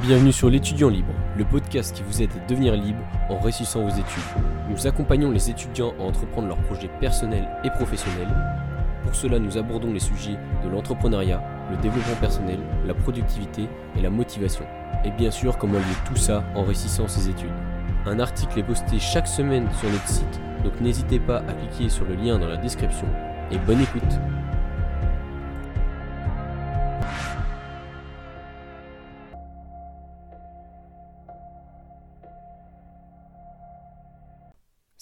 Bienvenue sur l'étudiant libre, le podcast qui vous aide à devenir libre en réussissant vos études. Nous accompagnons les étudiants à entreprendre leurs projets personnels et professionnels. Pour cela, nous abordons les sujets de l'entrepreneuriat, le développement personnel, la productivité et la motivation. Et bien sûr, comment lier tout ça en réussissant ses études. Un article est posté chaque semaine sur notre site, donc n'hésitez pas à cliquer sur le lien dans la description. Et bonne écoute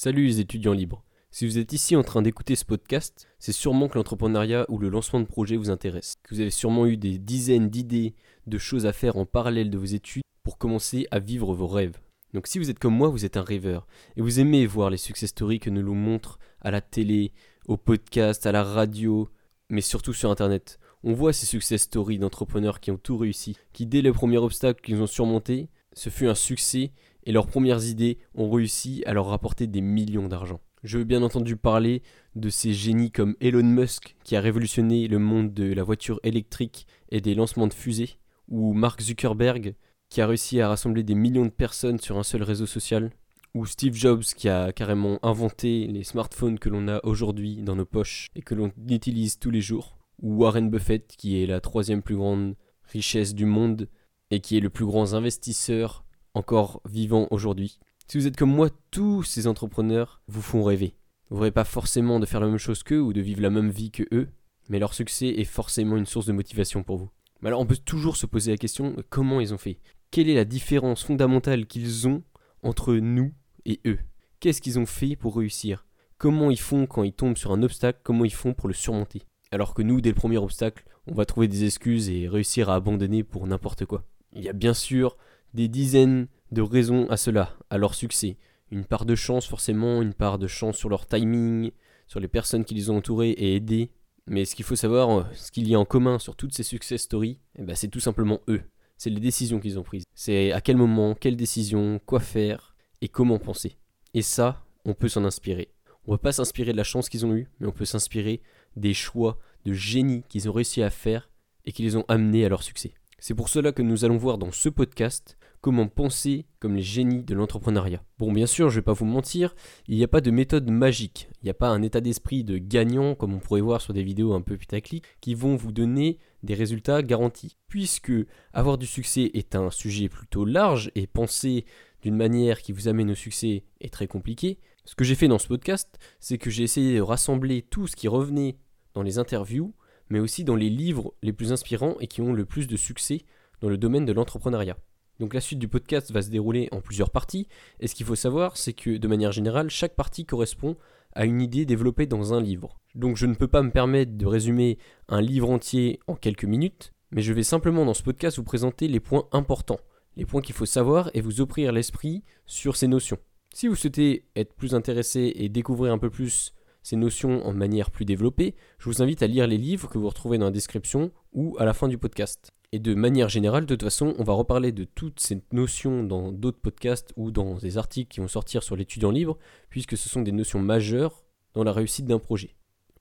Salut les étudiants libres. Si vous êtes ici en train d'écouter ce podcast, c'est sûrement que l'entrepreneuriat ou le lancement de projet vous intéresse. Que vous avez sûrement eu des dizaines d'idées, de choses à faire en parallèle de vos études pour commencer à vivre vos rêves. Donc si vous êtes comme moi, vous êtes un rêveur et vous aimez voir les success stories que nous nous montrent à la télé, au podcast, à la radio, mais surtout sur internet. On voit ces success stories d'entrepreneurs qui ont tout réussi, qui dès le premier obstacle qu'ils ont surmonté, ce fut un succès et leurs premières idées ont réussi à leur rapporter des millions d'argent. Je veux bien entendu parler de ces génies comme Elon Musk qui a révolutionné le monde de la voiture électrique et des lancements de fusées, ou Mark Zuckerberg qui a réussi à rassembler des millions de personnes sur un seul réseau social, ou Steve Jobs qui a carrément inventé les smartphones que l'on a aujourd'hui dans nos poches et que l'on utilise tous les jours, ou Warren Buffett qui est la troisième plus grande richesse du monde et qui est le plus grand investisseur encore vivant aujourd'hui. Si vous êtes comme moi, tous ces entrepreneurs vous font rêver. Vous n'aurez pas forcément de faire la même chose qu'eux ou de vivre la même vie que eux, mais leur succès est forcément une source de motivation pour vous. Mais alors on peut toujours se poser la question comment ils ont fait? Quelle est la différence fondamentale qu'ils ont entre nous et eux? Qu'est-ce qu'ils ont fait pour réussir? Comment ils font quand ils tombent sur un obstacle? Comment ils font pour le surmonter? Alors que nous, dès le premier obstacle, on va trouver des excuses et réussir à abandonner pour n'importe quoi. Il y a bien sûr des dizaines de raisons à cela, à leur succès. Une part de chance forcément, une part de chance sur leur timing, sur les personnes qui les ont entourés et aidés. Mais ce qu'il faut savoir, euh, ce qu'il y a en commun sur toutes ces success stories, eh ben c'est tout simplement eux. C'est les décisions qu'ils ont prises. C'est à quel moment, quelle décision, quoi faire et comment penser. Et ça, on peut s'en inspirer. On ne peut pas s'inspirer de la chance qu'ils ont eue, mais on peut s'inspirer des choix de génie qu'ils ont réussi à faire et qui les ont amenés à leur succès. C'est pour cela que nous allons voir dans ce podcast comment penser comme les génies de l'entrepreneuriat. Bon, bien sûr, je vais pas vous mentir, il n'y a pas de méthode magique, il n'y a pas un état d'esprit de gagnant comme on pourrait voir sur des vidéos un peu putaclic qui vont vous donner des résultats garantis. Puisque avoir du succès est un sujet plutôt large et penser d'une manière qui vous amène au succès est très compliqué, ce que j'ai fait dans ce podcast, c'est que j'ai essayé de rassembler tout ce qui revenait dans les interviews, mais aussi dans les livres les plus inspirants et qui ont le plus de succès dans le domaine de l'entrepreneuriat. Donc la suite du podcast va se dérouler en plusieurs parties, et ce qu'il faut savoir, c'est que de manière générale, chaque partie correspond à une idée développée dans un livre. Donc je ne peux pas me permettre de résumer un livre entier en quelques minutes, mais je vais simplement dans ce podcast vous présenter les points importants, les points qu'il faut savoir et vous offrir l'esprit sur ces notions. Si vous souhaitez être plus intéressé et découvrir un peu plus ces notions en manière plus développée, je vous invite à lire les livres que vous retrouvez dans la description ou à la fin du podcast. Et de manière générale, de toute façon, on va reparler de toutes ces notions dans d'autres podcasts ou dans des articles qui vont sortir sur l'étudiant libre, puisque ce sont des notions majeures dans la réussite d'un projet.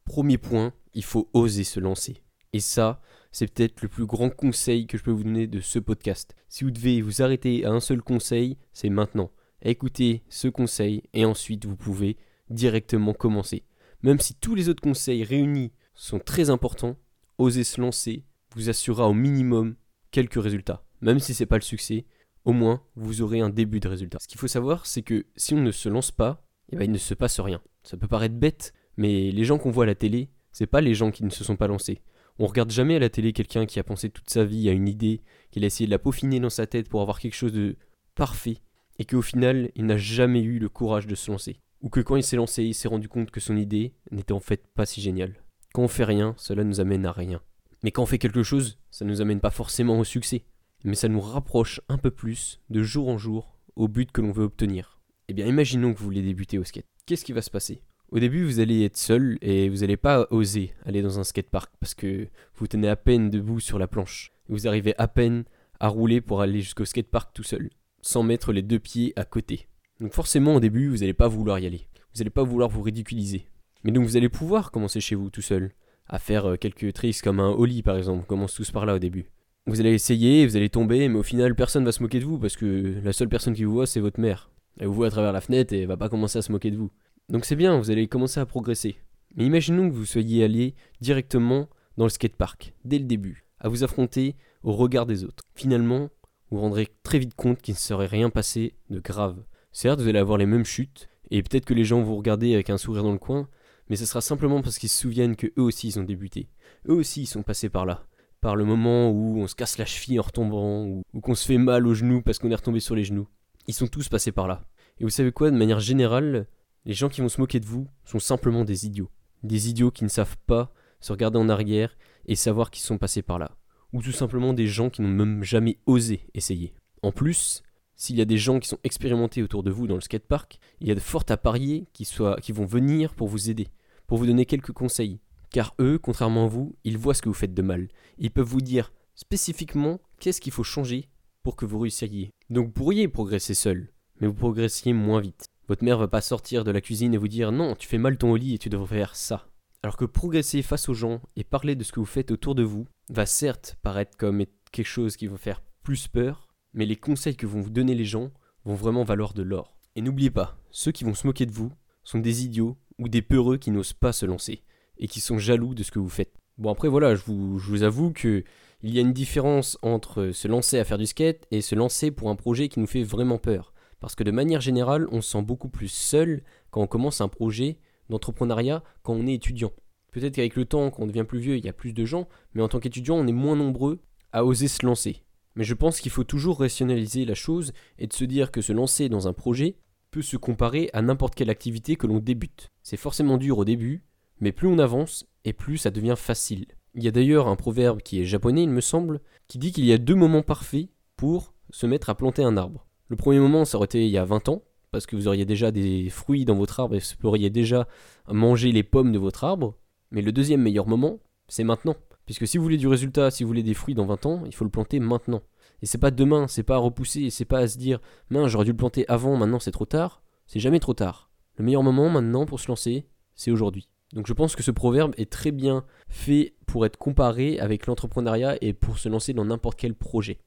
Premier point, il faut oser se lancer. Et ça, c'est peut-être le plus grand conseil que je peux vous donner de ce podcast. Si vous devez vous arrêter à un seul conseil, c'est maintenant. Écoutez ce conseil et ensuite vous pouvez directement commencer. Même si tous les autres conseils réunis sont très importants, osez se lancer, vous assurera au minimum quelques résultats. Même si ce n'est pas le succès, au moins vous aurez un début de résultat. Ce qu'il faut savoir, c'est que si on ne se lance pas, eh ben, il ne se passe rien. Ça peut paraître bête, mais les gens qu'on voit à la télé, c'est pas les gens qui ne se sont pas lancés. On regarde jamais à la télé quelqu'un qui a pensé toute sa vie à une idée, qu'il a essayé de la peaufiner dans sa tête pour avoir quelque chose de parfait, et qu'au final, il n'a jamais eu le courage de se lancer. Ou que quand il s'est lancé, il s'est rendu compte que son idée n'était en fait pas si géniale. Quand on fait rien, cela nous amène à rien. Mais quand on fait quelque chose, ça ne nous amène pas forcément au succès, mais ça nous rapproche un peu plus, de jour en jour, au but que l'on veut obtenir. Eh bien, imaginons que vous voulez débuter au skate. Qu'est-ce qui va se passer? Au début, vous allez être seul et vous n'allez pas oser aller dans un skatepark parce que vous tenez à peine debout sur la planche. Vous arrivez à peine à rouler pour aller jusqu'au skatepark tout seul, sans mettre les deux pieds à côté. Donc forcément, au début, vous n'allez pas vouloir y aller. Vous n'allez pas vouloir vous ridiculiser. Mais donc vous allez pouvoir commencer chez vous tout seul à faire euh, quelques tricks comme un ollie par exemple. On commence tous par là au début. vous allez essayer, vous allez tomber, mais au final, personne va se moquer de vous parce que la seule personne qui vous voit, c'est votre mère. Elle vous voit à travers la fenêtre et elle va pas commencer à se moquer de vous. Donc c'est bien, vous allez commencer à progresser. Mais imaginons que vous soyez allé directement dans le skatepark, dès le début, à vous affronter au regard des autres. Finalement, vous vous rendrez très vite compte qu'il ne serait rien passé de grave. Certes, vous allez avoir les mêmes chutes, et peut-être que les gens vont vous regarder avec un sourire dans le coin, mais ce sera simplement parce qu'ils se souviennent que eux aussi ils ont débuté. Eux aussi ils sont passés par là. Par le moment où on se casse la cheville en retombant, ou, ou qu'on se fait mal aux genoux parce qu'on est retombé sur les genoux. Ils sont tous passés par là. Et vous savez quoi, de manière générale, les gens qui vont se moquer de vous sont simplement des idiots. Des idiots qui ne savent pas se regarder en arrière et savoir qu'ils sont passés par là. Ou tout simplement des gens qui n'ont même jamais osé essayer. En plus, s'il y a des gens qui sont expérimentés autour de vous dans le skatepark, il y a de fortes à parier qui, vont venir pour vous aider, pour vous donner quelques conseils. Car eux, contrairement à vous, ils voient ce que vous faites de mal. Ils peuvent vous dire spécifiquement qu'est-ce qu'il faut changer pour que vous réussissiez. Donc vous pourriez progresser seul, mais vous progressiez moins vite. Votre mère va pas sortir de la cuisine et vous dire non, tu fais mal ton lit et tu devrais faire ça. Alors que progresser face aux gens et parler de ce que vous faites autour de vous va certes paraître comme quelque chose qui va faire plus peur, mais les conseils que vont vous donner les gens vont vraiment valoir de l'or. Et n'oubliez pas, ceux qui vont se moquer de vous sont des idiots ou des peureux qui n'osent pas se lancer et qui sont jaloux de ce que vous faites. Bon après voilà, je vous, avoue que il y a une différence entre se lancer à faire du skate et se lancer pour un projet qui nous fait vraiment peur. Parce que de manière générale, on se sent beaucoup plus seul quand on commence un projet d'entrepreneuriat quand on est étudiant. Peut-être qu'avec le temps, quand on devient plus vieux, il y a plus de gens, mais en tant qu'étudiant, on est moins nombreux à oser se lancer. Mais je pense qu'il faut toujours rationaliser la chose et de se dire que se lancer dans un projet peut se comparer à n'importe quelle activité que l'on débute. C'est forcément dur au début, mais plus on avance et plus ça devient facile. Il y a d'ailleurs un proverbe qui est japonais, il me semble, qui dit qu'il y a deux moments parfaits pour se mettre à planter un arbre. Le premier moment, ça aurait été il y a 20 ans, parce que vous auriez déjà des fruits dans votre arbre et vous pourriez déjà manger les pommes de votre arbre. Mais le deuxième meilleur moment, c'est maintenant. Puisque si vous voulez du résultat, si vous voulez des fruits dans 20 ans, il faut le planter maintenant. Et c'est pas demain, c'est pas à repousser, c'est pas à se dire, mince, j'aurais dû le planter avant, maintenant c'est trop tard. C'est jamais trop tard. Le meilleur moment maintenant pour se lancer, c'est aujourd'hui. Donc je pense que ce proverbe est très bien fait pour être comparé avec l'entrepreneuriat et pour se lancer dans n'importe quel projet.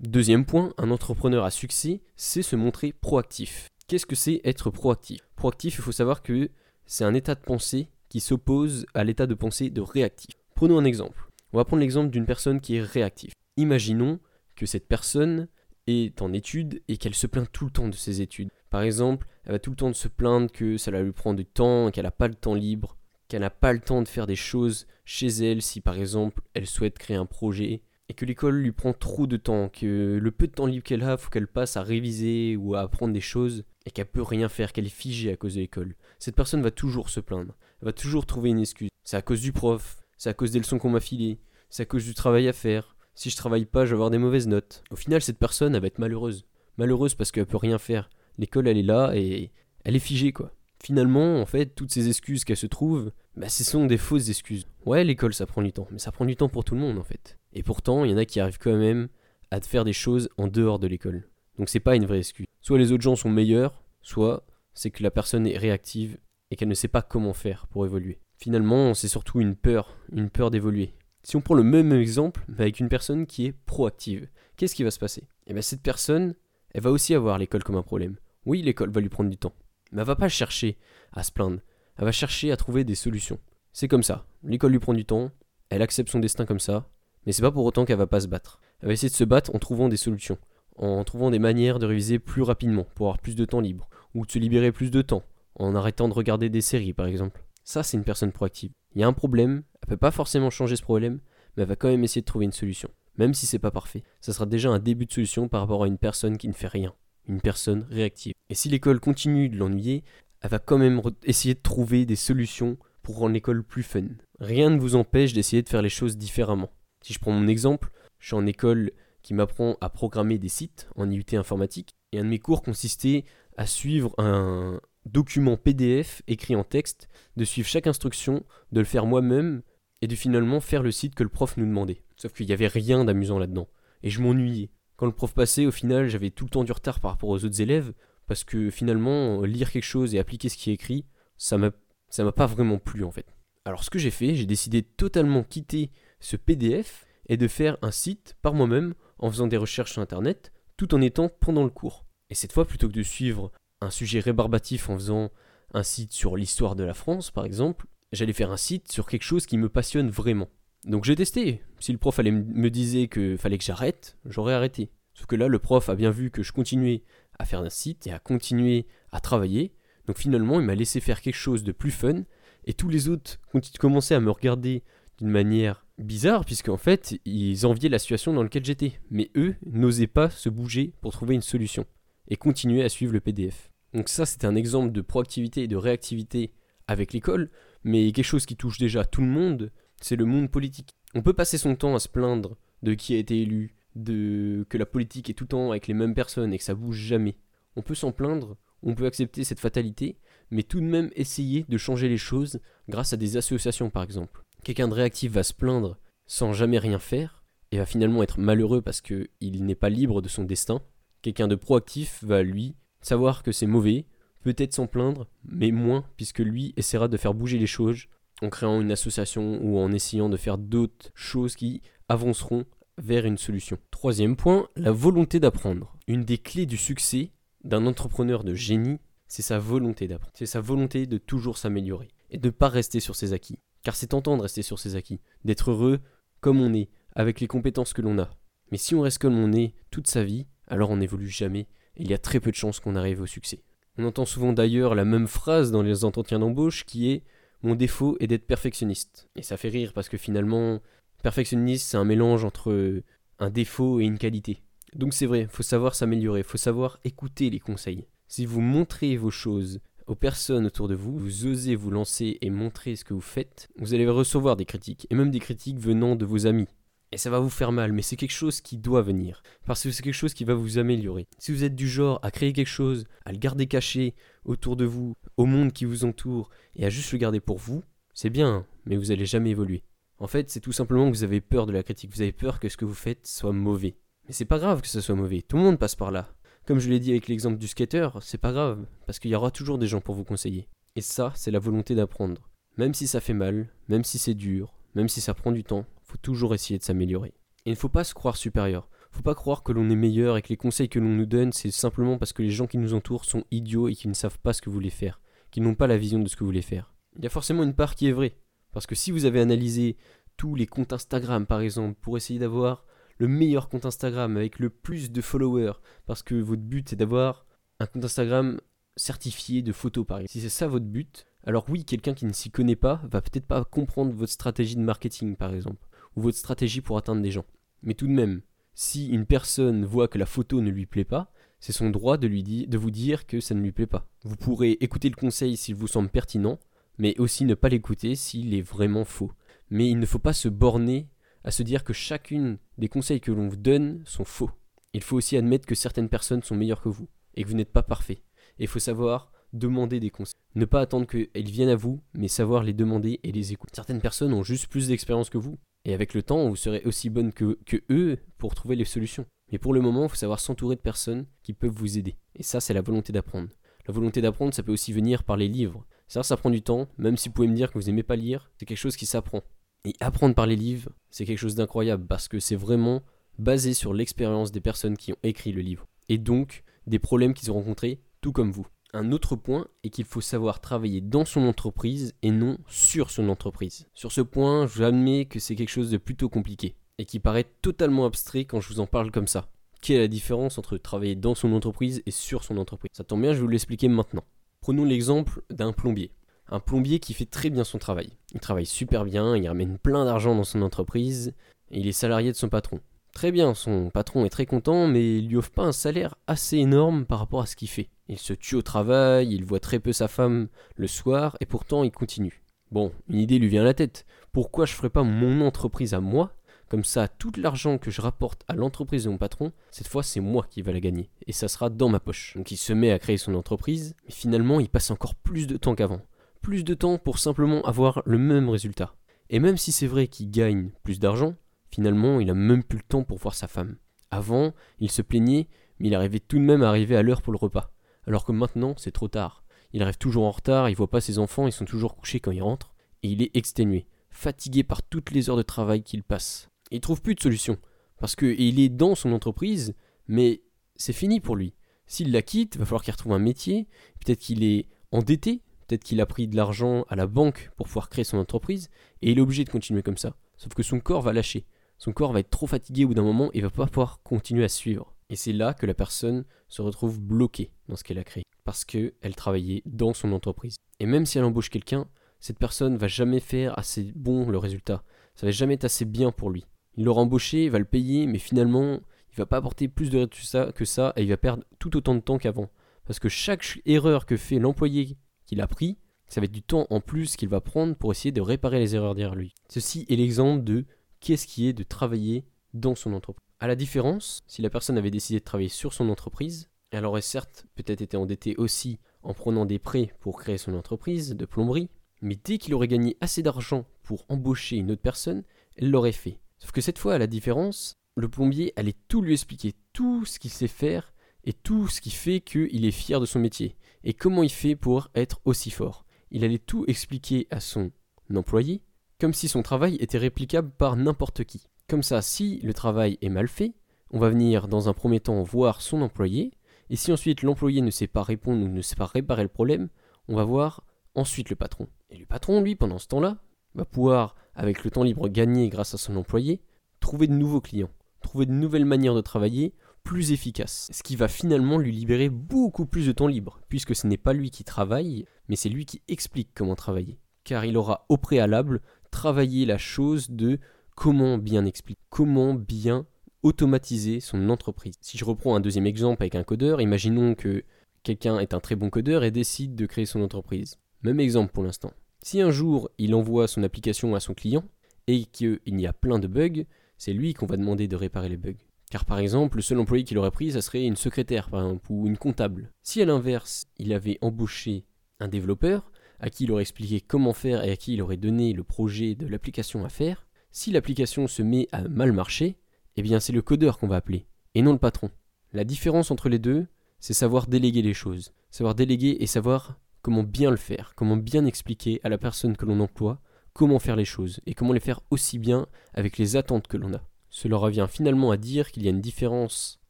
Deuxième point, un entrepreneur à succès, c'est se montrer proactif. Qu'est-ce que c'est être proactif? Proactif, il faut savoir que c'est un état de pensée qui s'oppose à l'état de pensée de réactif. Prenons un exemple. On va prendre l'exemple d'une personne qui est réactive. Imaginons que cette personne est en études et qu'elle se plaint tout le temps de ses études. Par exemple, elle va tout le temps se plaindre que ça lui prend du temps, qu'elle n'a pas le temps libre, qu'elle n'a pas le temps de faire des choses chez elle si par exemple elle souhaite créer un projet, et que l'école lui prend trop de temps, que le peu de temps libre qu'elle a, faut qu'elle passe à réviser ou à apprendre des choses, et qu'elle peut rien faire, qu'elle est figée à cause de l'école. Cette personne va toujours se plaindre, elle va toujours trouver une excuse. C'est à cause du prof, c'est à cause des leçons qu'on m'a filées, c'est à cause du travail à faire, si je travaille pas, je vais avoir des mauvaises notes. Au final, cette personne, elle va être malheureuse. Malheureuse parce qu'elle peut rien faire. L'école, elle est là et elle est figée, quoi. Finalement, en fait, toutes ces excuses qu'elle se trouve, bah, ce sont des fausses excuses. Ouais, l'école, ça prend du temps, mais ça prend du temps pour tout le monde, en fait. Et pourtant, il y en a qui arrivent quand même à faire des choses en dehors de l'école. Donc c'est pas une vraie excuse. Soit les autres gens sont meilleurs, soit c'est que la personne est réactive et qu'elle ne sait pas comment faire pour évoluer. Finalement, c'est surtout une peur, une peur d'évoluer. Si on prend le même exemple, mais avec une personne qui est proactive, qu'est-ce qui va se passer? Eh bien cette personne, elle va aussi avoir l'école comme un problème. Oui, l'école va lui prendre du temps, mais elle va pas chercher à se plaindre. Elle va chercher à trouver des solutions. C'est comme ça. L'école lui prend du temps, elle accepte son destin comme ça, mais c'est pas pour autant qu'elle va pas se battre. Elle va essayer de se battre en trouvant des solutions, en trouvant des manières de réviser plus rapidement pour avoir plus de temps libre, ou de se libérer plus de temps, en arrêtant de regarder des séries par exemple. Ça, c'est une personne proactive. Il y a un problème, elle peut pas forcément changer ce problème, mais elle va quand même essayer de trouver une solution. Même si c'est pas parfait, ça sera déjà un début de solution par rapport à une personne qui ne fait rien, une personne réactive. Et si l'école continue de l'ennuyer, elle va quand même essayer de trouver des solutions pour rendre l'école plus fun. Rien ne vous empêche d'essayer de faire les choses différemment. Si je prends mon exemple, je suis en école qui m'apprend à programmer des sites en IUT informatique, et un de mes cours consistait à suivre un document PDF écrit en texte, de suivre chaque instruction, de le faire moi-même, et de finalement faire le site que le prof nous demandait. Sauf qu'il n'y avait rien d'amusant là-dedans. Et je m'ennuyais. Quand le prof passait, au final, j'avais tout le temps du retard par rapport aux autres élèves, parce que finalement, lire quelque chose et appliquer ce qui est écrit, ça m'a, m'a pas vraiment plu en fait. Alors ce que j'ai fait, j'ai décidé de totalement quitter ce PDF est de faire un site par moi-même en faisant des recherches sur Internet tout en étant pendant le cours. Et cette fois, plutôt que de suivre un sujet rébarbatif en faisant un site sur l'histoire de la France, par exemple, j'allais faire un site sur quelque chose qui me passionne vraiment. Donc j'ai testé. Si le prof allait me disait que fallait que j'arrête, j'aurais arrêté. Sauf que là, le prof a bien vu que je continuais à faire un site et à continuer à travailler. Donc finalement, il m'a laissé faire quelque chose de plus fun. Et tous les autres commençaient à me regarder d'une manière bizarre, puisqu'en fait, ils enviaient la situation dans laquelle j'étais. Mais eux n'osaient pas se bouger pour trouver une solution. Et continuer à suivre le PDF. Donc ça, c'était un exemple de proactivité et de réactivité avec l'école, mais quelque chose qui touche déjà tout le monde, c'est le monde politique. On peut passer son temps à se plaindre de qui a été élu, de que la politique est tout le temps avec les mêmes personnes et que ça bouge jamais. On peut s'en plaindre, on peut accepter cette fatalité, mais tout de même essayer de changer les choses grâce à des associations par exemple. Quelqu'un de réactif va se plaindre sans jamais rien faire et va finalement être malheureux parce qu'il n'est pas libre de son destin. Quelqu'un de proactif va lui savoir que c'est mauvais, peut-être s'en plaindre, mais moins puisque lui essaiera de faire bouger les choses en créant une association ou en essayant de faire d'autres choses qui avanceront vers une solution. Troisième point, la volonté d'apprendre. Une des clés du succès d'un entrepreneur de génie, c'est sa volonté d'apprendre. C'est sa volonté de toujours s'améliorer et de ne pas rester sur ses acquis. Car c'est tentant de rester sur ses acquis, d'être heureux comme on est, avec les compétences que l'on a. Mais si on reste comme on est toute sa vie, alors on n'évolue jamais il y a très peu de chances qu'on arrive au succès. On entend souvent d'ailleurs la même phrase dans les entretiens d'embauche qui est mon défaut est d'être perfectionniste. Et ça fait rire parce que finalement, perfectionniste, c'est un mélange entre un défaut et une qualité. Donc c'est vrai, faut savoir s'améliorer, faut savoir écouter les conseils. Si vous montrez vos choses aux personnes autour de vous, vous osez vous lancer et montrer ce que vous faites, vous allez recevoir des critiques, et même des critiques venant de vos amis. Et ça va vous faire mal, mais c'est quelque chose qui doit venir. Parce que c'est quelque chose qui va vous améliorer. Si vous êtes du genre à créer quelque chose, à le garder caché autour de vous, au monde qui vous entoure, et à juste le garder pour vous, c'est bien, mais vous n'allez jamais évoluer. En fait, c'est tout simplement que vous avez peur de la critique, vous avez peur que ce que vous faites soit mauvais. Mais c'est pas grave que ce soit mauvais, tout le monde passe par là. Comme je l'ai dit avec l'exemple du skater, c'est pas grave, parce qu'il y aura toujours des gens pour vous conseiller. Et ça, c'est la volonté d'apprendre. Même si ça fait mal, même si c'est dur, même si ça prend du temps, faut toujours essayer de s'améliorer. il ne faut pas se croire supérieur. Faut pas croire que l'on est meilleur et que les conseils que l'on nous donne, c'est simplement parce que les gens qui nous entourent sont idiots et qui ne savent pas ce que vous voulez faire, qui n'ont pas la vision de ce que vous voulez faire. Il y a forcément une part qui est vraie. Parce que si vous avez analysé tous les comptes Instagram, par exemple, pour essayer d'avoir le meilleur compte Instagram avec le plus de followers, parce que votre but est d'avoir un compte Instagram certifié de photos, par exemple. Si c'est ça votre but, alors oui, quelqu'un qui ne s'y connaît pas va peut-être pas comprendre votre stratégie de marketing, par exemple, ou votre stratégie pour atteindre des gens. Mais tout de même, si une personne voit que la photo ne lui plaît pas, c'est son droit de, vous dire que ça ne lui plaît pas. Vous pourrez écouter le conseil s'il vous semble pertinent, mais aussi ne pas l'écouter s'il est vraiment faux. Mais il ne faut pas se borner à se dire que chacune des conseils que l'on vous donne sont faux. Il faut aussi admettre que certaines personnes sont meilleures que vous, et que vous n'êtes pas parfait. Il faut savoir demander des conseils. Ne pas attendre qu'elles viennent à vous, mais savoir les demander et les écouter. Certaines personnes ont juste plus d'expérience que vous. Et avec le temps, vous serez aussi bonne que, eux pour trouver les solutions. Mais pour le moment, il faut savoir s'entourer de personnes qui peuvent vous aider. Et ça, c'est la volonté d'apprendre. La volonté d'apprendre, ça peut aussi venir par les livres. Ça, ça prend du temps, même si vous pouvez me dire que vous n'aimez pas lire, c'est quelque chose qui s'apprend. Et apprendre par les livres, c'est quelque chose d'incroyable parce que c'est vraiment basé sur l'expérience des personnes qui ont écrit le livre. Et donc, des problèmes qu'ils ont rencontrés, tout comme vous. Un autre point est qu'il faut savoir travailler dans son entreprise et non sur son entreprise. Sur ce point, j'admets que c'est quelque chose de plutôt compliqué et qui paraît totalement abstrait quand je vous en parle comme ça. Quelle est la différence entre travailler dans son entreprise et sur son entreprise? Ça tombe bien, je vais vous l'expliquer maintenant. Prenons l'exemple d'un plombier. Un plombier qui fait très bien son travail. Il travaille super bien, il ramène plein d'argent dans son entreprise et il est salarié de son patron. Très bien, son patron est très content, mais il lui offre pas un salaire assez énorme par rapport à ce qu'il fait. Il se tue au travail, il voit très peu sa femme le soir, et pourtant il continue. Bon, une idée lui vient à la tête. Pourquoi je ferais pas mon entreprise à moi? Comme ça, tout l'argent que je rapporte à l'entreprise de mon patron, cette fois c'est moi qui va la gagner. Et ça sera dans ma poche. Donc il se met à créer son entreprise, mais finalement il passe encore plus de temps qu'avant. Plus de temps pour simplement avoir le même résultat. Et même si c'est vrai qu'il gagne plus d'argent, Finalement, il a même plus le temps pour voir sa femme. Avant, il se plaignait, mais il arrivait tout de même à arriver à l'heure pour le repas. Alors que maintenant, c'est trop tard. Il arrive toujours en retard, il voit pas ses enfants, ils sont toujours couchés quand il rentre, et il est exténué, fatigué par toutes les heures de travail qu'il passe. il trouve plus de solution. Parce qu'il est dans son entreprise, mais c'est fini pour lui. S'il la quitte, il va falloir qu'il retrouve un métier. Peut-être qu'il est endetté, peut-être qu'il a pris de l'argent à la banque pour pouvoir créer son entreprise, et il est obligé de continuer comme ça. Sauf que son corps va lâcher. Son corps va être trop fatigué au bout d'un moment et va pas pouvoir continuer à suivre. Et c'est là que la personne se retrouve bloquée dans ce qu'elle a créé. Parce qu'elle travaillait dans son entreprise. Et même si elle embauche quelqu'un, cette personne va jamais faire assez bon le résultat. Ça va jamais être assez bien pour lui. Il l'aura embauché, il va le payer, mais finalement, il va pas apporter plus de résultats que ça et il va perdre tout autant de temps qu'avant. Parce que chaque erreur que fait l'employé qu'il a pris, ça va être du temps en plus qu'il va prendre pour essayer de réparer les erreurs derrière lui. Ceci est l'exemple de qu'est-ce qui est de travailler dans son entreprise. À la différence, si la personne avait décidé de travailler sur son entreprise, elle aurait certes peut-être été endettée aussi en prenant des prêts pour créer son entreprise de plomberie, mais dès qu'il aurait gagné assez d'argent pour embaucher une autre personne, elle l'aurait fait. Sauf que cette fois, à la différence, le plombier allait tout lui expliquer, tout ce qu'il sait faire et tout ce qui fait qu'il est fier de son métier et comment il fait pour être aussi fort? Il allait tout expliquer à son employé comme si son travail était réplicable par n'importe qui. Comme ça, si le travail est mal fait, on va venir dans un premier temps voir son employé, et si ensuite l'employé ne sait pas répondre ou ne sait pas réparer le problème, on va voir ensuite le patron. Et le patron, lui, pendant ce temps-là, va pouvoir, avec le temps libre gagné grâce à son employé, trouver de nouveaux clients trouver de nouvelles manières de travailler plus efficaces. Ce qui va finalement lui libérer beaucoup plus de temps libre, puisque ce n'est pas lui qui travaille, mais c'est lui qui explique comment travailler. Car il aura au préalable travaillé la chose de comment bien expliquer, comment bien automatiser son entreprise. Si je reprends un deuxième exemple avec un codeur, imaginons que quelqu'un est un très bon codeur et décide de créer son entreprise. Même exemple pour l'instant. Si un jour il envoie son application à son client et qu'il y a plein de bugs, c'est lui qu'on va demander de réparer les bugs. Car par exemple, le seul employé qu'il aurait pris, ça serait une secrétaire par exemple, ou une comptable. Si à l'inverse, il avait embauché un développeur, à qui il aurait expliqué comment faire et à qui il aurait donné le projet de l'application à faire, si l'application se met à mal marcher, eh bien c'est le codeur qu'on va appeler, et non le patron. La différence entre les deux, c'est savoir déléguer les choses. Savoir déléguer et savoir comment bien le faire, comment bien expliquer à la personne que l'on emploie comment faire les choses et comment les faire aussi bien avec les attentes que l'on a. Cela revient finalement à dire qu'il y a une différence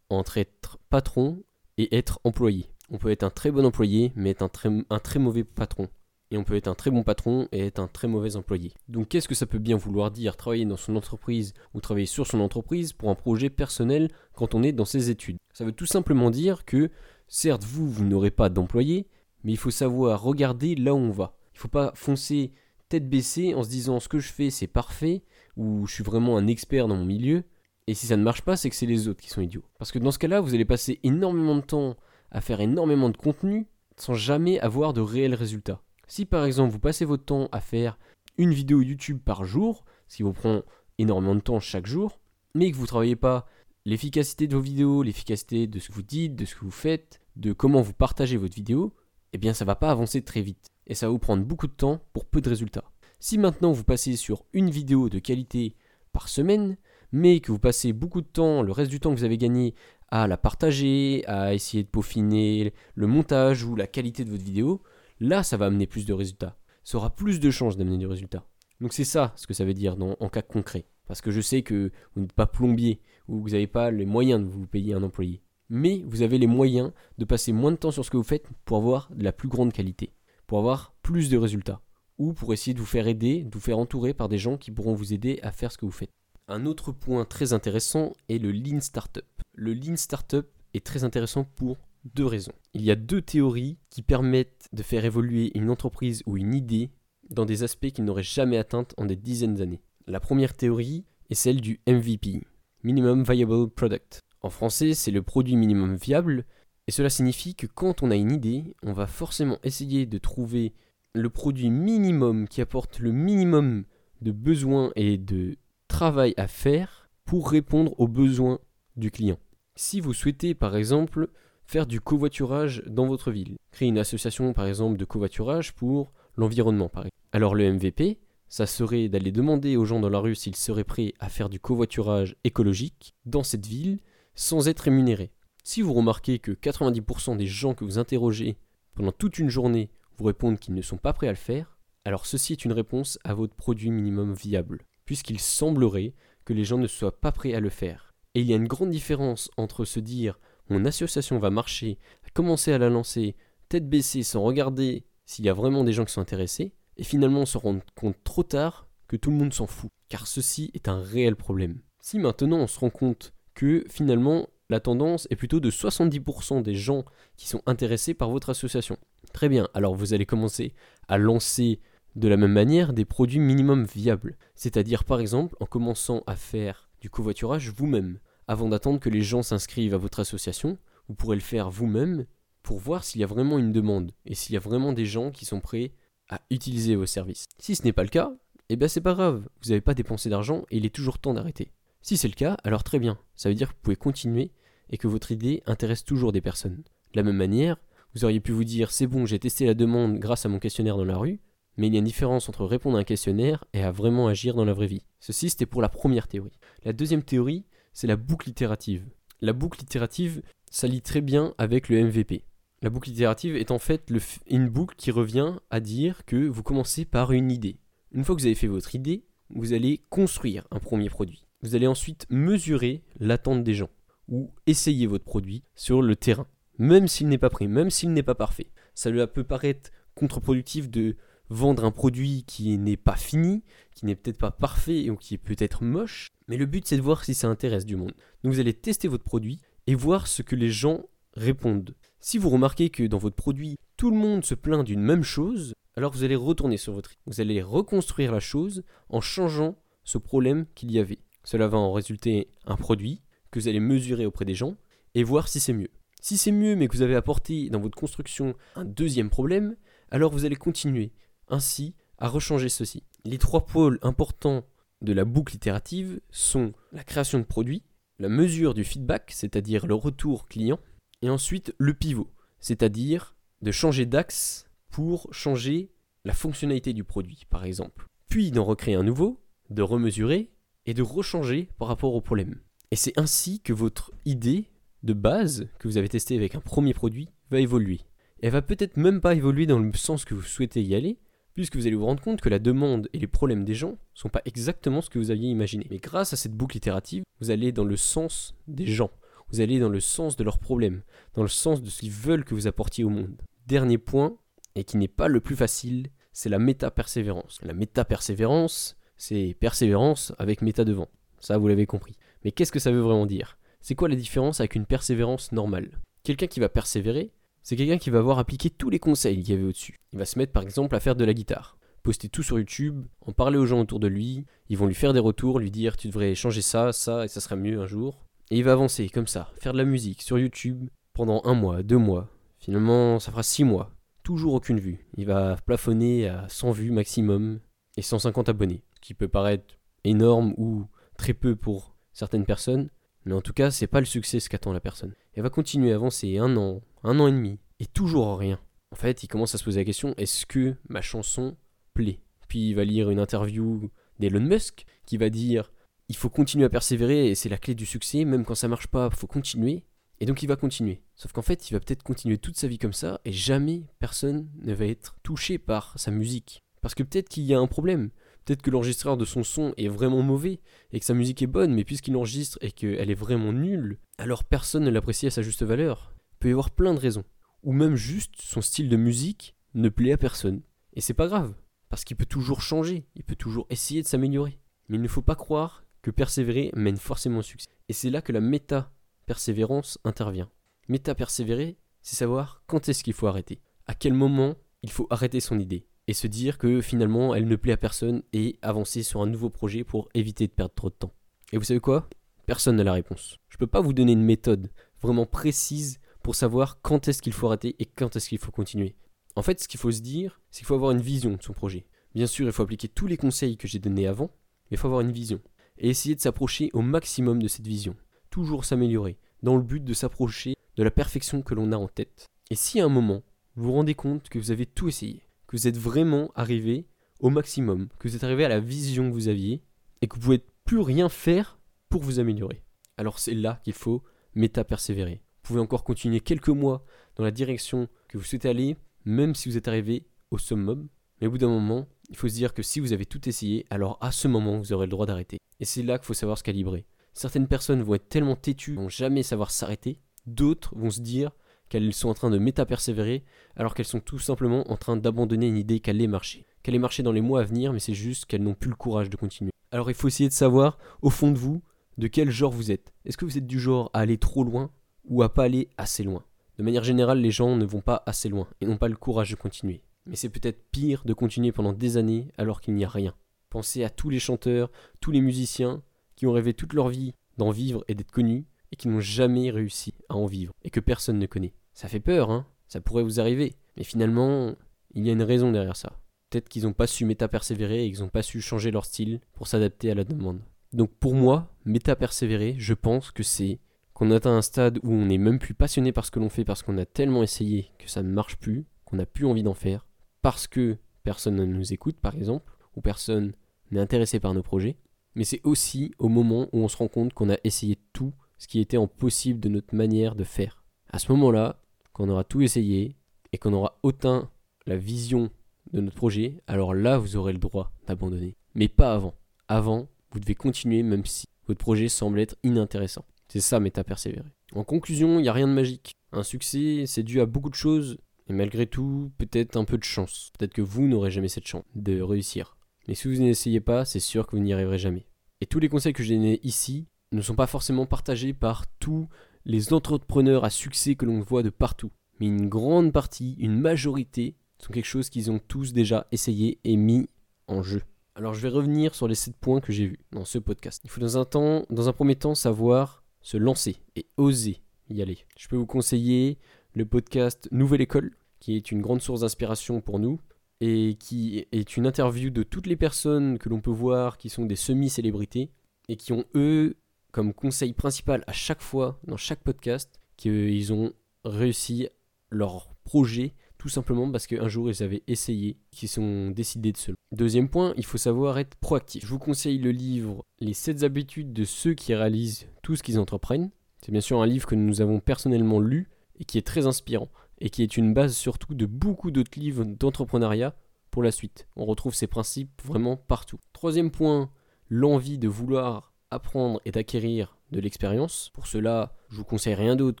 entre être patron et être employé. On peut être un très bon employé mais être un très, un très mauvais patron. Et on peut être un très bon patron et être un très mauvais employé. Donc qu'est-ce que ça peut bien vouloir dire travailler dans son entreprise ou travailler sur son entreprise pour un projet personnel quand on est dans ses études? Ça veut tout simplement dire que certes vous, vous n'aurez pas d'employé, mais il faut savoir regarder là où on va. Il ne faut pas foncer tête baissée en se disant ce que je fais c'est parfait ou je suis vraiment un expert dans mon milieu. Et si ça ne marche pas, c'est que c'est les autres qui sont idiots. Parce que dans ce cas-là, vous allez passer énormément de temps à faire énormément de contenu sans jamais avoir de réels résultats. Si par exemple vous passez votre temps à faire une vidéo YouTube par jour, ce qui vous prend énormément de temps chaque jour, mais que vous ne travaillez pas l'efficacité de vos vidéos, l'efficacité de ce que vous dites, de ce que vous faites, de comment vous partagez votre vidéo, eh bien ça va pas avancer très vite et ça va vous prendre beaucoup de temps pour peu de résultats. Si maintenant vous passez sur une vidéo de qualité par semaine, mais que vous passez beaucoup de temps, le reste du temps que vous avez gagné, à la partager, à essayer de peaufiner le montage ou la qualité de votre vidéo, là ça va amener plus de résultats. Ça aura plus de chances d'amener du résultat. Donc c'est ça ce que ça veut dire en cas concret. Parce que je sais que vous n'êtes pas plombier ou vous n'avez pas les moyens de vous payer un employé. Mais vous avez les moyens de passer moins de temps sur ce que vous faites pour avoir de la plus grande qualité pour avoir plus de résultats ou pour essayer de vous faire aider, de vous faire entourer par des gens qui pourront vous aider à faire ce que vous faites. Un autre point très intéressant est le Lean Startup. Le Lean Startup est très intéressant pour deux raisons. Il y a deux théories qui permettent de faire évoluer une entreprise ou une idée dans des aspects qu'ils n'auraient jamais atteints en des dizaines d'années. La première théorie est celle du MVP, Minimum Viable Product. En français, c'est le produit minimum viable, et cela signifie que quand on a une idée, on va forcément essayer de trouver le produit minimum qui apporte le minimum de besoins et de travail à faire pour répondre aux besoins du client. Si vous souhaitez par exemple faire du covoiturage dans votre ville, créer une association par exemple de covoiturage pour l'environnement par exemple. Alors le MVP, ça serait d'aller demander aux gens dans la rue s'ils seraient prêts à faire du covoiturage écologique dans cette ville sans être rémunérés. Si vous remarquez que 90% des gens que vous interrogez pendant toute une journée vous répondent qu'ils ne sont pas prêts à le faire, alors ceci est une réponse à votre produit minimum viable, puisqu'il semblerait que les gens ne soient pas prêts à le faire. Et il y a une grande différence entre se dire mon association va marcher, commencer à la lancer, tête baissée sans regarder s'il y a vraiment des gens qui sont intéressés, et finalement se rendre compte trop tard que tout le monde s'en fout, car ceci est un réel problème. Si maintenant on se rend compte que finalement la tendance est plutôt de 70% des gens qui sont intéressés par votre association. Très bien, alors vous allez commencer à lancer de la même manière des produits minimum viables, c'est-à-dire par exemple en commençant à faire du covoiturage vous-même. Avant d'attendre que les gens s'inscrivent à votre association, vous pourrez le faire vous-même pour voir s'il y a vraiment une demande et s'il y a vraiment des gens qui sont prêts à utiliser vos services. Si ce n'est pas le cas, eh bien c'est pas grave, vous n'avez pas dépensé d'argent et il est toujours temps d'arrêter. Si c'est le cas, alors très bien, ça veut dire que vous pouvez continuer et que votre idée intéresse toujours des personnes. De la même manière, vous auriez pu vous dire c'est bon, j'ai testé la demande grâce à mon questionnaire dans la rue, mais il y a une différence entre répondre à un questionnaire et à vraiment agir dans la vraie vie. Ceci, c'était pour la première théorie. La deuxième théorie, c'est la boucle itérative. La boucle itérative s'allie très bien avec le MVP. La boucle itérative est en fait une boucle qui revient à dire que vous commencez par une idée. Une fois que vous avez fait votre idée, vous allez construire un premier produit. Vous allez ensuite mesurer l'attente des gens ou essayer votre produit sur le terrain, même s'il n'est pas prêt, même s'il n'est pas parfait. Ça peut paraître contre-productif de vendre un produit qui n'est pas fini, qui n'est peut-être pas parfait ou qui est peut-être moche, mais le but c'est de voir si ça intéresse du monde. Donc vous allez tester votre produit et voir ce que les gens répondent. Si vous remarquez que dans votre produit, tout le monde se plaint d'une même chose, alors vous allez retourner sur votre... Vous allez reconstruire la chose en changeant ce problème qu'il y avait. Cela va en résulter un produit que vous allez mesurer auprès des gens et voir si c'est mieux. Si c'est mieux mais que vous avez apporté dans votre construction un deuxième problème, alors vous allez continuer ainsi à rechanger ceci. Les trois pôles importants de la boucle itérative sont la création de produits, la mesure du feedback, c'est-à-dire le retour client, et ensuite le pivot, c'est-à-dire de changer d'axe pour changer la fonctionnalité du produit, par exemple. Puis d'en recréer un nouveau, de remesurer et de rechanger par rapport au problème. Et c'est ainsi que votre idée de base que vous avez testée avec un premier produit va évoluer. elle va peut-être même pas évoluer dans le sens que vous souhaitez y aller, puisque vous allez vous rendre compte que la demande et les problèmes des gens ne sont pas exactement ce que vous aviez imaginé. Mais grâce à cette boucle itérative, vous allez dans le sens des gens, vous allez dans le sens de leurs problèmes, dans le sens de ce qu'ils veulent que vous apportiez au monde. Dernier point, et qui n'est pas le plus facile, c'est la méta-persévérance. La méta-persévérance, c'est persévérance avec méta devant. Ça, vous l'avez compris. Mais qu'est-ce que ça veut vraiment dire? C'est quoi la différence avec une persévérance normale? Quelqu'un qui va persévérer, c'est quelqu'un qui va avoir appliqué tous les conseils qu'il y avait au-dessus. Il va se mettre par exemple à faire de la guitare, poster tout sur YouTube, en parler aux gens autour de lui, ils vont lui faire des retours, lui dire tu devrais changer ça, ça, et ça sera mieux un jour. Et il va avancer comme ça, faire de la musique sur YouTube pendant un mois, deux mois. Finalement, ça fera six mois. Toujours aucune vue. Il va plafonner à 100 vues maximum et 150 abonnés. Ce qui peut paraître énorme ou très peu pour certaines personnes, mais en tout cas, c'est pas le succès ce qu'attend la personne. Elle va continuer à avancer un an, un an et demi, et toujours rien. En fait, il commence à se poser la question est-ce que ma chanson plaît? Puis il va lire une interview d'Elon Musk qui va dire il faut continuer à persévérer et c'est la clé du succès, même quand ça marche pas, il faut continuer. Et donc il va continuer. Sauf qu'en fait, il va peut-être continuer toute sa vie comme ça et jamais personne ne va être touché par sa musique. Parce que peut-être qu'il y a un problème. Peut-être que l'enregistreur de son son est vraiment mauvais et que sa musique est bonne, mais puisqu'il enregistre et qu'elle est vraiment nulle, alors personne ne l'apprécie à sa juste valeur. Il peut y avoir plein de raisons. Ou même juste son style de musique ne plaît à personne. Et c'est pas grave, parce qu'il peut toujours changer, il peut toujours essayer de s'améliorer. Mais il ne faut pas croire que persévérer mène forcément au succès. Et c'est là que la méta-persévérance intervient. Méta-persévérer, c'est savoir quand est-ce qu'il faut arrêter. À quel moment il faut arrêter son idée et se dire que finalement elle ne plaît à personne et avancer sur un nouveau projet pour éviter de perdre trop de temps. Et vous savez quoi? Personne n'a la réponse. Je ne peux pas vous donner une méthode vraiment précise pour savoir quand est-ce qu'il faut arrêter et quand est-ce qu'il faut continuer. En fait, ce qu'il faut se dire, c'est qu'il faut avoir une vision de son projet. Bien sûr, il faut appliquer tous les conseils que j'ai donnés avant, mais il faut avoir une vision. Et essayer de s'approcher au maximum de cette vision. Toujours s'améliorer, dans le but de s'approcher de la perfection que l'on a en tête. Et si à un moment, vous vous rendez compte que vous avez tout essayé, vous êtes vraiment arrivé au maximum, que vous êtes arrivé à la vision que vous aviez, et que vous pouvez plus rien faire pour vous améliorer. Alors c'est là qu'il faut méta-persévérer. Vous pouvez encore continuer quelques mois dans la direction que vous souhaitez aller, même si vous êtes arrivé au summum, Mais au bout d'un moment, il faut se dire que si vous avez tout essayé, alors à ce moment, vous aurez le droit d'arrêter. Et c'est là qu'il faut savoir se calibrer. Certaines personnes vont être tellement têtues, vont jamais savoir s'arrêter. D'autres vont se dire qu'elles sont en train de méta-persévérer, alors qu'elles sont tout simplement en train d'abandonner une idée qu'elle allait marcher. Qu'elle allait marcher dans les mois à venir, mais c'est juste qu'elles n'ont plus le courage de continuer. Alors il faut essayer de savoir, au fond de vous, de quel genre vous êtes. Est-ce que vous êtes du genre à aller trop loin ou à pas aller assez loin? De manière générale, les gens ne vont pas assez loin et n'ont pas le courage de continuer. Mais c'est peut-être pire de continuer pendant des années alors qu'il n'y a rien. Pensez à tous les chanteurs, tous les musiciens qui ont rêvé toute leur vie d'en vivre et d'être connus et qui n'ont jamais réussi à en vivre et que personne ne connaît. Ça fait peur, hein Ça pourrait vous arriver. Mais finalement, il y a une raison derrière ça. Peut-être qu'ils n'ont pas su méta-persévérer et qu'ils n'ont pas su changer leur style pour s'adapter à la demande. Donc pour moi, méta-persévérer, je pense que c'est qu'on atteint un stade où on n'est même plus passionné par ce que l'on fait parce qu'on a tellement essayé que ça ne marche plus, qu'on n'a plus envie d'en faire, parce que personne ne nous écoute par exemple, ou personne n'est intéressé par nos projets, mais c'est aussi au moment où on se rend compte qu'on a essayé tout ce qui était en possible de notre manière de faire. À ce moment-là, quand on aura tout essayé et qu'on aura autant la vision de notre projet, alors là, vous aurez le droit d'abandonner. Mais pas avant. Avant, vous devez continuer même si votre projet semble être inintéressant. C'est ça, méta persévérer. En conclusion, il n'y a rien de magique. Un succès, c'est dû à beaucoup de choses, et malgré tout, peut-être un peu de chance. Peut-être que vous n'aurez jamais cette chance de réussir. Mais si vous n'essayez pas, c'est sûr que vous n'y arriverez jamais. Et tous les conseils que j'ai donnés ici ne sont pas forcément partagés par tous les entrepreneurs à succès que l'on voit de partout. Mais une grande partie, une majorité, sont quelque chose qu'ils ont tous déjà essayé et mis en jeu. Alors je vais revenir sur les 7 points que j'ai vus dans ce podcast. Il faut dans un, temps, dans un premier temps savoir se lancer et oser y aller. Je peux vous conseiller le podcast Nouvelle École, qui est une grande source d'inspiration pour nous et qui est une interview de toutes les personnes que l'on peut voir qui sont des semi-célébrités et qui ont eux comme conseil principal à chaque fois dans chaque podcast qu'ils ont réussi leur projet tout simplement parce qu'un jour ils avaient essayé, qu'ils sont décidés de se. Deuxième point, il faut savoir être proactif. Je vous conseille le livre Les 7 habitudes de ceux qui réalisent tout ce qu'ils entreprennent. C'est bien sûr un livre que nous avons personnellement lu et qui est très inspirant et qui est une base surtout de beaucoup d'autres livres d'entrepreneuriat pour la suite. On retrouve ces principes vraiment partout. Troisième point, l'envie de vouloir apprendre et d'acquérir de l'expérience. Pour cela, je vous conseille rien d'autre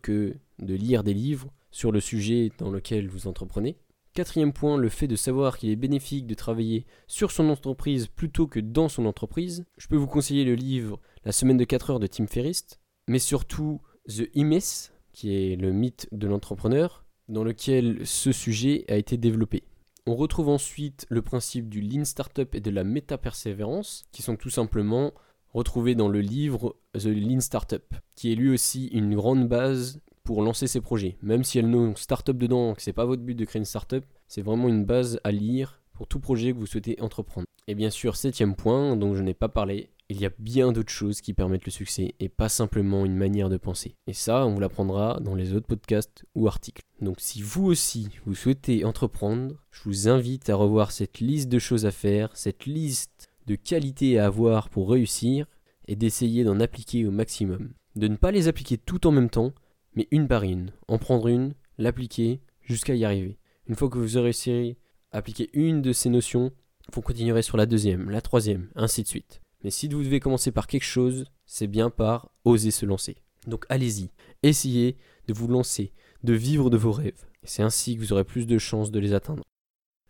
que de lire des livres sur le sujet dans lequel vous entreprenez. Quatrième point, le fait de savoir qu'il est bénéfique de travailler sur son entreprise plutôt que dans son entreprise. Je peux vous conseiller le livre La semaine de 4 heures de Tim Ferriss, mais surtout The Imes, qui est le mythe de l'entrepreneur, dans lequel ce sujet a été développé. On retrouve ensuite le principe du Lean Startup et de la méta-persévérance, qui sont tout simplement retrouvés dans le livre The Lean Startup, qui est lui aussi une grande base pour lancer ses projets. Même si elle n'a startup dedans, que c'est pas votre but de créer une startup, c'est vraiment une base à lire pour tout projet que vous souhaitez entreprendre. Et bien sûr, septième point, dont je n'ai pas parlé, il y a bien d'autres choses qui permettent le succès et pas simplement une manière de penser. Et ça, on vous l'apprendra dans les autres podcasts ou articles. Donc si vous aussi, vous souhaitez entreprendre, je vous invite à revoir cette liste de choses à faire, cette liste de qualités à avoir pour réussir et d'essayer d'en appliquer au maximum. De ne pas les appliquer tout en même temps, mais une par une. En prendre une, l'appliquer jusqu'à y arriver. Une fois que vous aurez réussi à appliquer une de ces notions, vous continuerez sur la deuxième, la troisième, ainsi de suite. Mais si vous devez commencer par quelque chose, c'est bien par oser se lancer. Donc allez-y, essayez de vous lancer, de vivre de vos rêves. C'est ainsi que vous aurez plus de chances de les atteindre.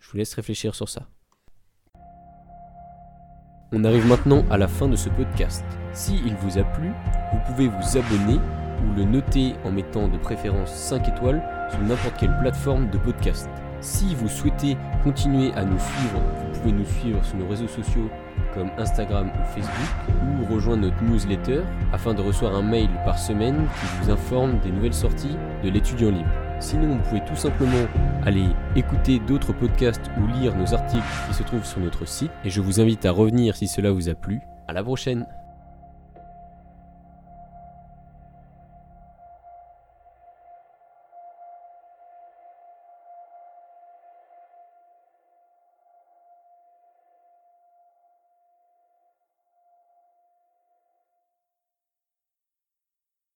Je vous laisse réfléchir sur ça. On arrive maintenant à la fin de ce podcast. Si il vous a plu, vous pouvez vous abonner ou le noter en mettant de préférence 5 étoiles sur n'importe quelle plateforme de podcast. Si vous souhaitez continuer à nous suivre, vous pouvez nous suivre sur nos réseaux sociaux comme Instagram ou Facebook ou rejoindre notre newsletter afin de recevoir un mail par semaine qui vous informe des nouvelles sorties de l'étudiant libre. Sinon, vous pouvez tout simplement aller écouter d'autres podcasts ou lire nos articles qui se trouvent sur notre site et je vous invite à revenir si cela vous a plu. À la prochaine